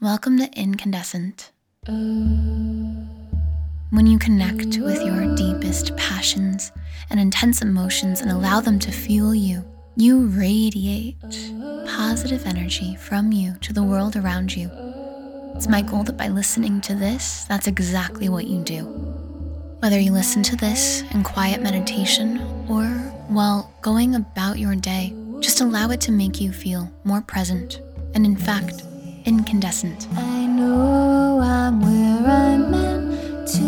Welcome to Incandescent. When you connect with your deepest passions and intense emotions and allow them to fuel you, you radiate positive energy from you to the world around you. It's my goal that by listening to this, that's exactly what you do. Whether you listen to this in quiet meditation or while going about your day, just allow it to make you feel more present and, in fact, incandescent. I know I'm where I'm meant to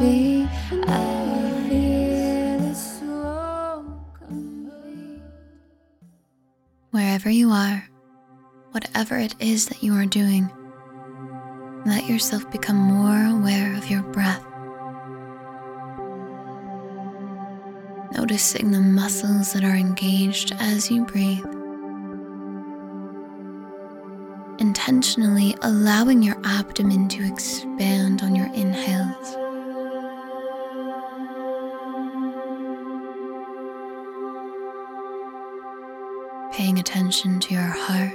be. I feel complete. Wherever you are, whatever it is that you are doing, let yourself become more aware of your breath. Noticing the muscles that are engaged as you breathe. Intentionally allowing your abdomen to expand on your inhales. Paying attention to your heart.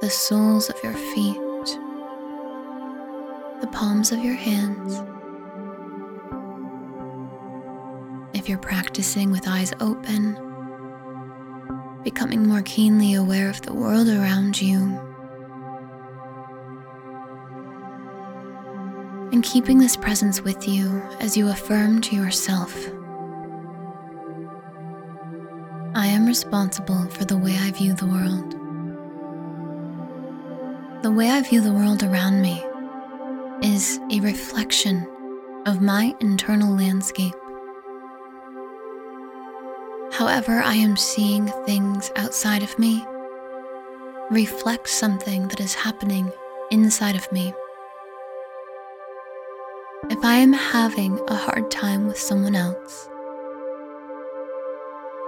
the soles of your feet, the palms of your hands. If you're practicing with eyes open, becoming more keenly aware of the world around you, and keeping this presence with you as you affirm to yourself. I am responsible for the way I view the world. The way I view the world around me is a reflection of my internal landscape. However, I am seeing things outside of me reflects something that is happening inside of me. If I am having a hard time with someone else,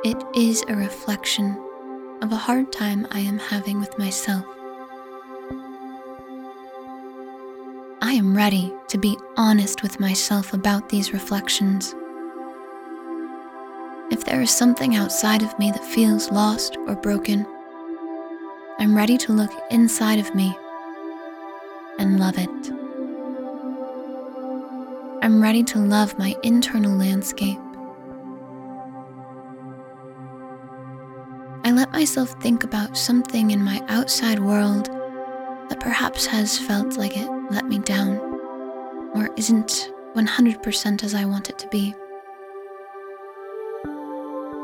it is a reflection of a hard time I am having with myself. I am ready to be honest with myself about these reflections. There is something outside of me that feels lost or broken, I'm ready to look inside of me and love it. I'm ready to love my internal landscape. I let myself think about something in my outside world that perhaps has felt like it let me down or isn't 100% as I want it to be.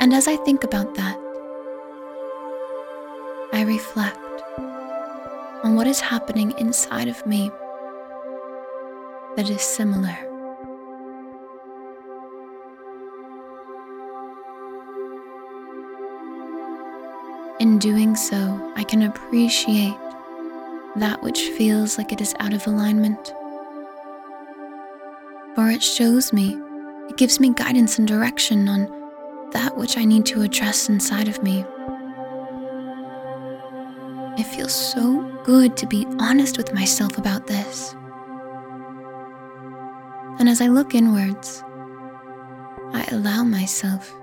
And as I think about that, I reflect on what is happening inside of me that is similar. In doing so, I can appreciate that which feels like it is out of alignment. For it shows me, it gives me guidance and direction on that which I need to address inside of me. It feels so good to be honest with myself about this. And as I look inwards, I allow myself.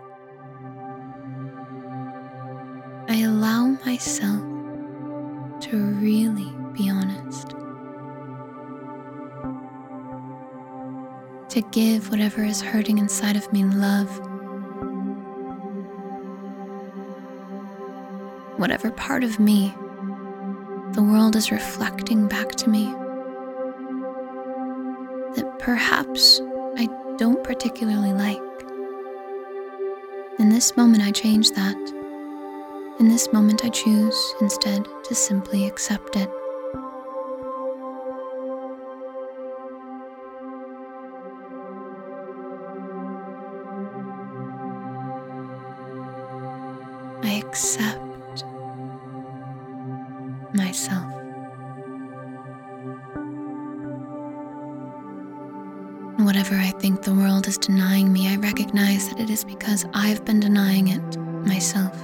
I allow myself to really be honest. To give whatever is hurting inside of me love. Whatever part of me the world is reflecting back to me that perhaps I don't particularly like. In this moment, I change that. In this moment, I choose instead to simply accept it. Whatever I think the world is denying me, I recognize that it is because I've been denying it myself.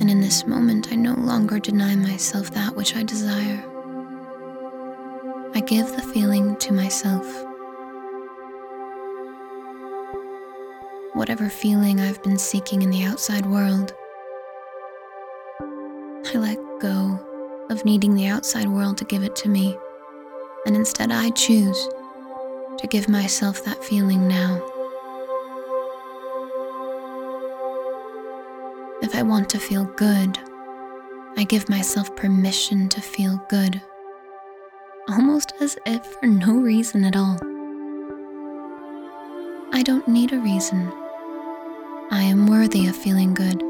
And in this moment, I no longer deny myself that which I desire. I give the feeling to myself. Whatever feeling I've been seeking in the outside world, I let go of needing the outside world to give it to me, and instead I choose to give myself that feeling now. If I want to feel good, I give myself permission to feel good, almost as if for no reason at all. I don't need a reason. I am worthy of feeling good,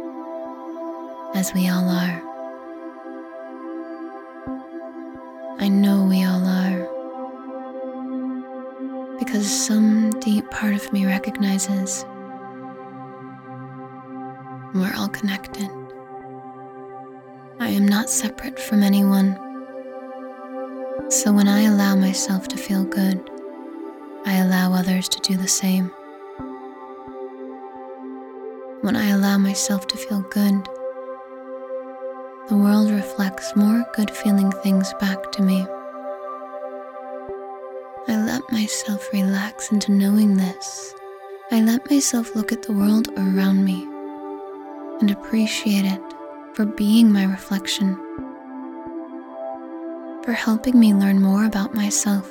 as we all are. Recognizes we're all connected. I am not separate from anyone. So when I allow myself to feel good, I allow others to do the same. When I allow myself to feel good, the world reflects more good feeling things back to me. I let myself relax into knowing this. I let myself look at the world around me and appreciate it for being my reflection, for helping me learn more about myself.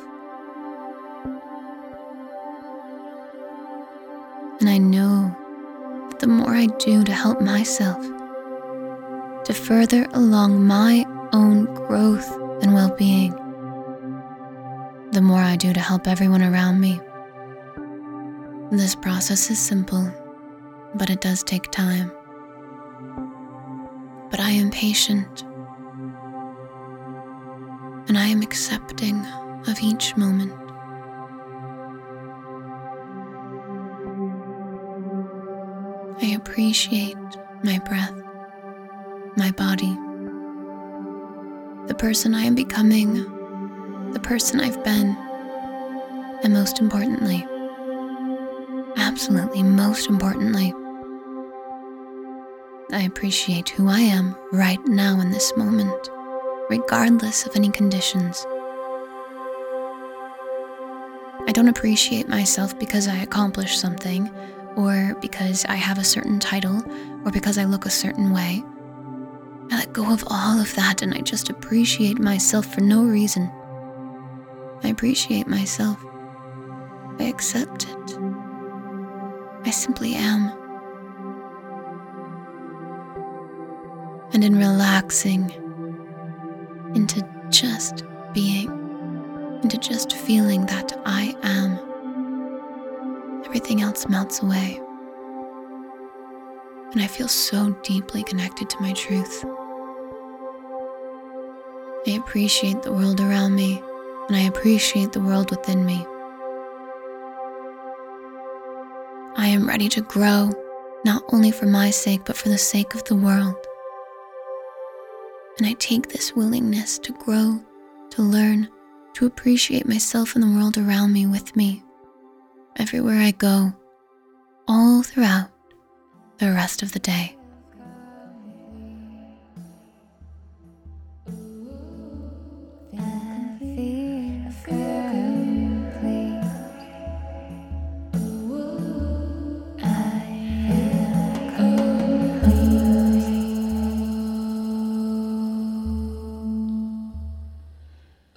And I know that the more I do to help myself, to further along my own growth and well being, the more I do to help everyone around me. This process is simple, but it does take time. But I am patient. And I am accepting of each moment. I appreciate my breath, my body, the person I am becoming, the person I've been, and most importantly, absolutely most importantly, I appreciate who I am right now in this moment, regardless of any conditions. I don't appreciate myself because I accomplished something, or because I have a certain title, or because I look a certain way. I let go of all of that and I just appreciate myself for no reason. I appreciate myself. I accept it. I simply am. and in relaxing into just being, into just feeling that I am, everything else melts away. And I feel so deeply connected to my truth. I appreciate the world around me, and I appreciate the world within me. I am ready to grow, not only for my sake, but for the sake of the world. And I take this willingness to grow, to learn, to appreciate myself and the world around me with me, everywhere I go, all throughout the rest of the day.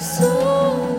So